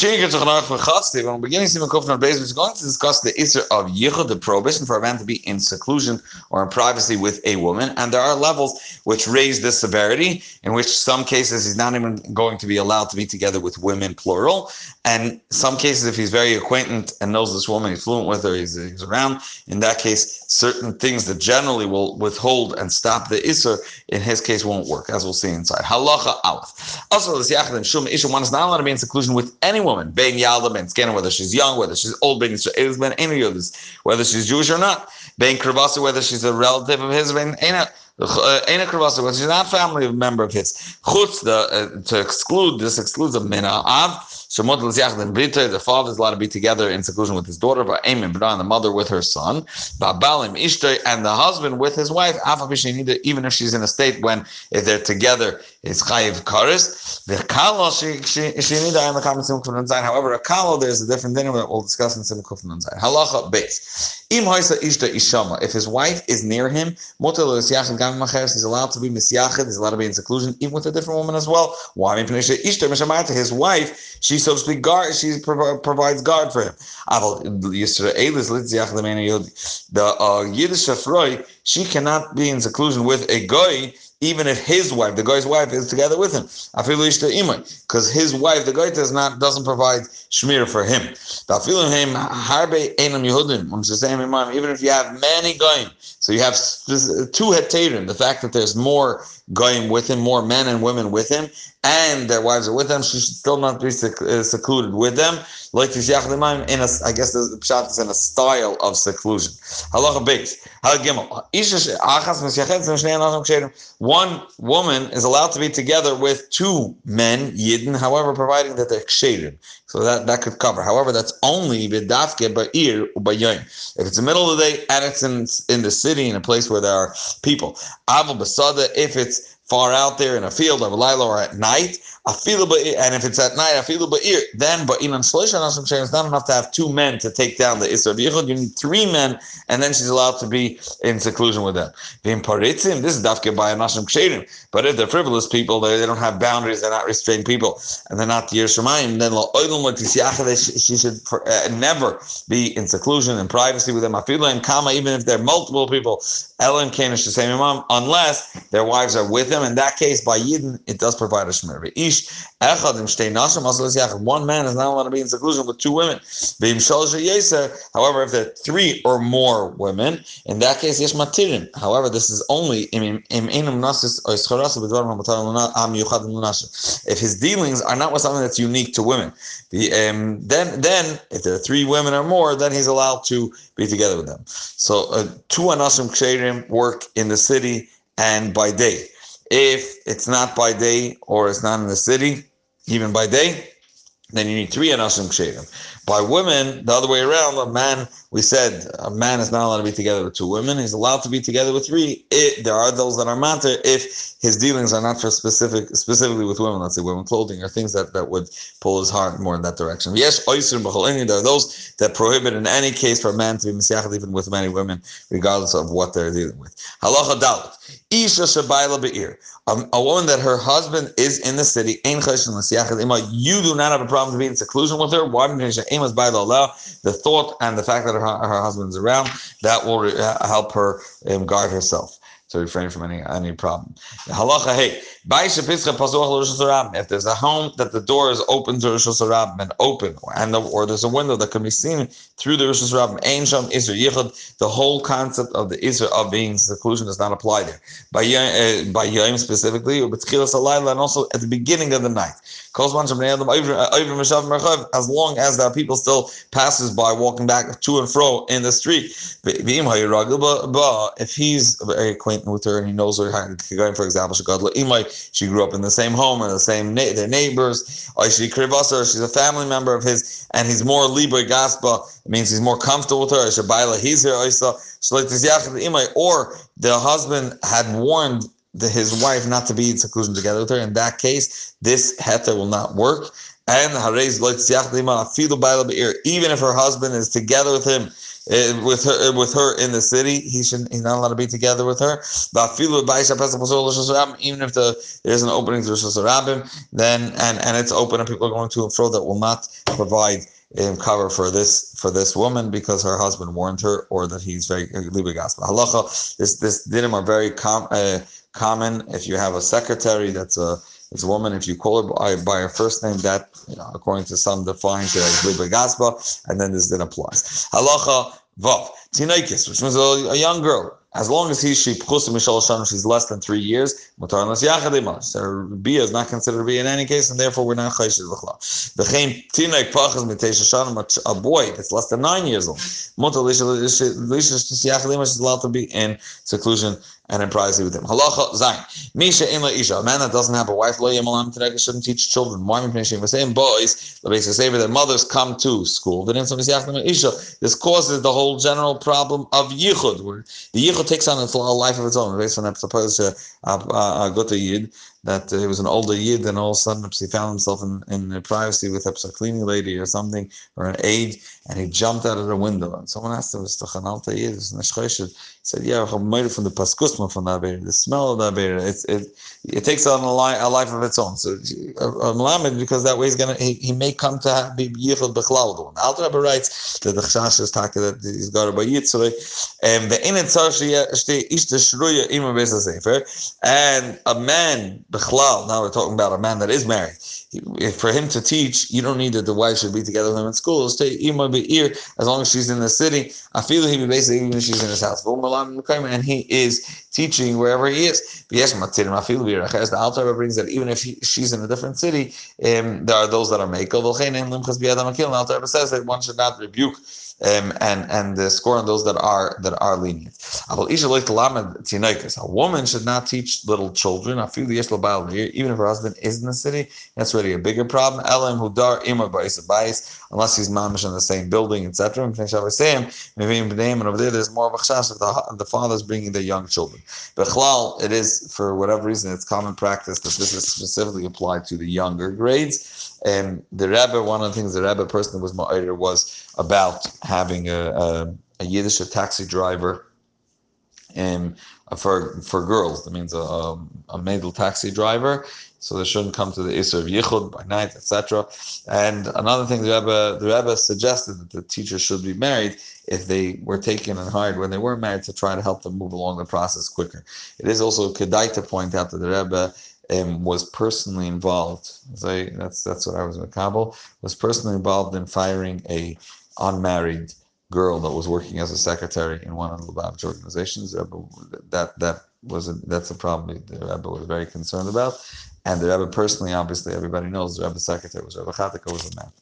When beginning Siman Kufner Beis, is going to discuss the issue of yichud, the prohibition for a man to be in seclusion or in privacy with a woman, and there are levels which raise this severity. In which some cases he's not even going to be allowed to be together with women, plural, and some cases if he's very acquainted and knows this woman, he's fluent with her, he's, he's around. In that case, certain things that generally will withhold and stop the isur, in his case, won't work, as we'll see inside. Halacha aleph. Also, this yachad shum isha one is not allowed to be in seclusion with any woman, bein yalda, bein scanner, whether she's young, whether she's old, bein israelis, bein any of this, whether she's Jewish or not, bein krivasa, whether she's a relative of his, bein Ena Kravasa, which is not family member of his. Chutz, the, uh, to exclude, this excludes a mina av. Shemot l'ziach brita, the father is allowed to be together in seclusion with his daughter, but Aim and the mother with her son, Babalim Ishtay, and the husband with his wife, even if she's in a state when if they're together, it's chayiv karis. The kalo shenida in the common simul kufnun However, a kalo there's a different thing that we'll discuss in kufnun zayin. Halacha base. Im haisa ishta ishama. If his wife is near him, motel l'siachim gam macheres, he's allowed to be misyachid. He's allowed to be in seclusion, even with a different woman as well. Why? His wife, she so to speak, guard. She provides guard for him. The uh, Yiddish Afroi, she cannot be in seclusion with a guy even if his wife, the guy's wife, is together with him. Because his wife, the guy, does not doesn't provide shmir for him. Even if you have many goyim, so you have two heterim, the fact that there's more goyim with him, more men and women with him, and their wives are with them, she should still not be uh, secluded with them. Like in a, I guess the pshat is in a style of seclusion. Halacha. One woman is allowed to be together with two men, yidden, however, providing that they're ksherim. So that, that could cover. However, that's only b'dafke ba'ir u'bayayim. If it's the middle of the day and it's in, in the city, in a place where there are people. Basada, if it's far out there in a field of Lila or at night, and if it's at night, ba'ir, then ba'inan shloisha nashim it's not enough to have two men to take down the Issur Yichud. You need three men, and then she's allowed to be in seclusion with them. Vim paritzim, this is dafke by nashim ksherim. But if they're frivolous people, they, they don't have boundaries, they're not restrained people, and they're not the Yerushamayim, then she should uh, never be in seclusion and privacy with them. Afilu kama, even if they're multiple people, Ellen Kanish the same imam, unless their wives are with them. In that case, by Yidden, it does provide a shmer. One man is not allowed to be in seclusion with two women. However, if there are three or more women, in that case, yes matirin. However, this is only if his dealings are not with something that's unique to women. The, um, then, then if there are three women or more, then he's allowed to be together with them. So uh, two anasim ksherim work in the city and by day. If it's not by day or it's not in the city, even by day, then you need three anasim ksherim. By women, the other way around, a man, we said a man is not allowed to be together with two women. He's allowed to be together with three. It, there are those that are matter if his dealings are not for specific, specifically with women, let's say women clothing or things that, that would pull his heart more in that direction. Yes, there are those that prohibit in any case for a man to be misyachad even with many women, regardless of what they're dealing with. Halacha dalet. Isha shabayla be'ir. A woman that her husband is in the city, you do not have a problem to be in seclusion with her. Why? The thought and the fact that her, her husband is around, that will uh, help her um, guard herself to refrain from any any problem. Halacha hey, if there's a home that the door is open to reshus harabim and open, and the, or there's a window that can be seen through the reshus harabim, Yichud, the whole concept of the Issur of being seclusion does not apply there. By uh, Yom specifically, or and also at the beginning of the night. As long as there are people still passes by walking back to and fro in the street. If he's acquainted with her and he knows her, for example, she grew up in the same home and the same na- their neighbors, or she's a family member of his, and he's more libre gaspa, it means he's more comfortable with her. He's here, or the husband had warned the, his wife not to be in seclusion together with her. In that case, this heter will not work. And even if her husband is together with him uh, with her with her in the city. He should he's not allowed to be together with her. Even if the there's an opening to reshus harabim, then and and it's open and people are going to and fro that will not provide um, cover for this for this woman because her husband warned her or that he's very halacha. This this dinim are very com, uh, common. If you have a secretary that's a it's a woman. If you call her by, by her first name, that you know, according to some defines it as gospel, and then this then applies. Halacha vav tinaikis, which means a, a young girl as long as he she she's less than three years, mutar unless yachadimash. So bia is not considered to be in any case, and therefore we're not chayshish l'chla. V'chein tinek pachas mitesha shanim a boy that's less than nine years old. Mutar lisha yachadimash is allowed to be in seclusion and privacy with him. Halacha zayin. Misha in isha. A man that doesn't have a wife, lo yamalam today shouldn't teach children. Why am I? We're saying boys. The basic say that mothers come to school. The this causes the whole general problem of yichud, where the yichud takes on a life of its own. Based on that, suppose uh, uh, to yid that uh, he was an older yid, and all of a sudden he found himself in, in privacy with a cleaning lady or something, or an aide, and he jumped out of the window. And someone asked him, "Was the Chanalta yid?" He said, "Yeah, I'm made from the paskusma from that beer, the smell of that beer. It, it, it takes on a, li- a life of its own. So I'm lamed because that way he's gonna he, he may come to be yichud bechlal. The Alter Rebbe writes that the chashash is talking that he's got a yitzrei, and the inet tzarshi ish the and a man bechlal. Now we're talking about a man that is married. For him to teach, you don't need that the wife should be together with him in school. Stay as long as she's in the city. I feel he be basically even if she's in his house. And he is teaching wherever he is. The Alter brings that even if he, she's in a different city, um, there are those that are makel. The Alter says that one should not rebuke um, and and the score on those that are that are lenient. A woman should not teach little children. Even if her husband is in the city, that's a bigger problem. Unless he's mamish in the same building, etc. And over there, there's more of a chashash if the, the father is bringing the young children. But chlal, it is for whatever reason, it's common practice that this is specifically applied to the younger grades. And the Rebbe, one of the things the Rebbe personally was ma'adir was about having a, a, a Yiddish taxi driver um, for for girls. That means a, a, a maidel taxi driver. So they shouldn't come to the Isser of Yichud by night, etc. And another thing the Rebbe, the Rebbe suggested that the teacher should be married if they were taken and hired when they were married to try to help them move along the process quicker. It is also kedai to point out that the Rebbe um, was personally involved. I, that's that's what I was in Kabul. Was personally involved in firing a unmarried girl that was working as a secretary in one of the Lubavitch organizations. That that was a, that's a problem the Rebbe was very concerned about, and the Rebbe personally, obviously, everybody knows the Rebbe secretary was Rebbe Chatika was a man.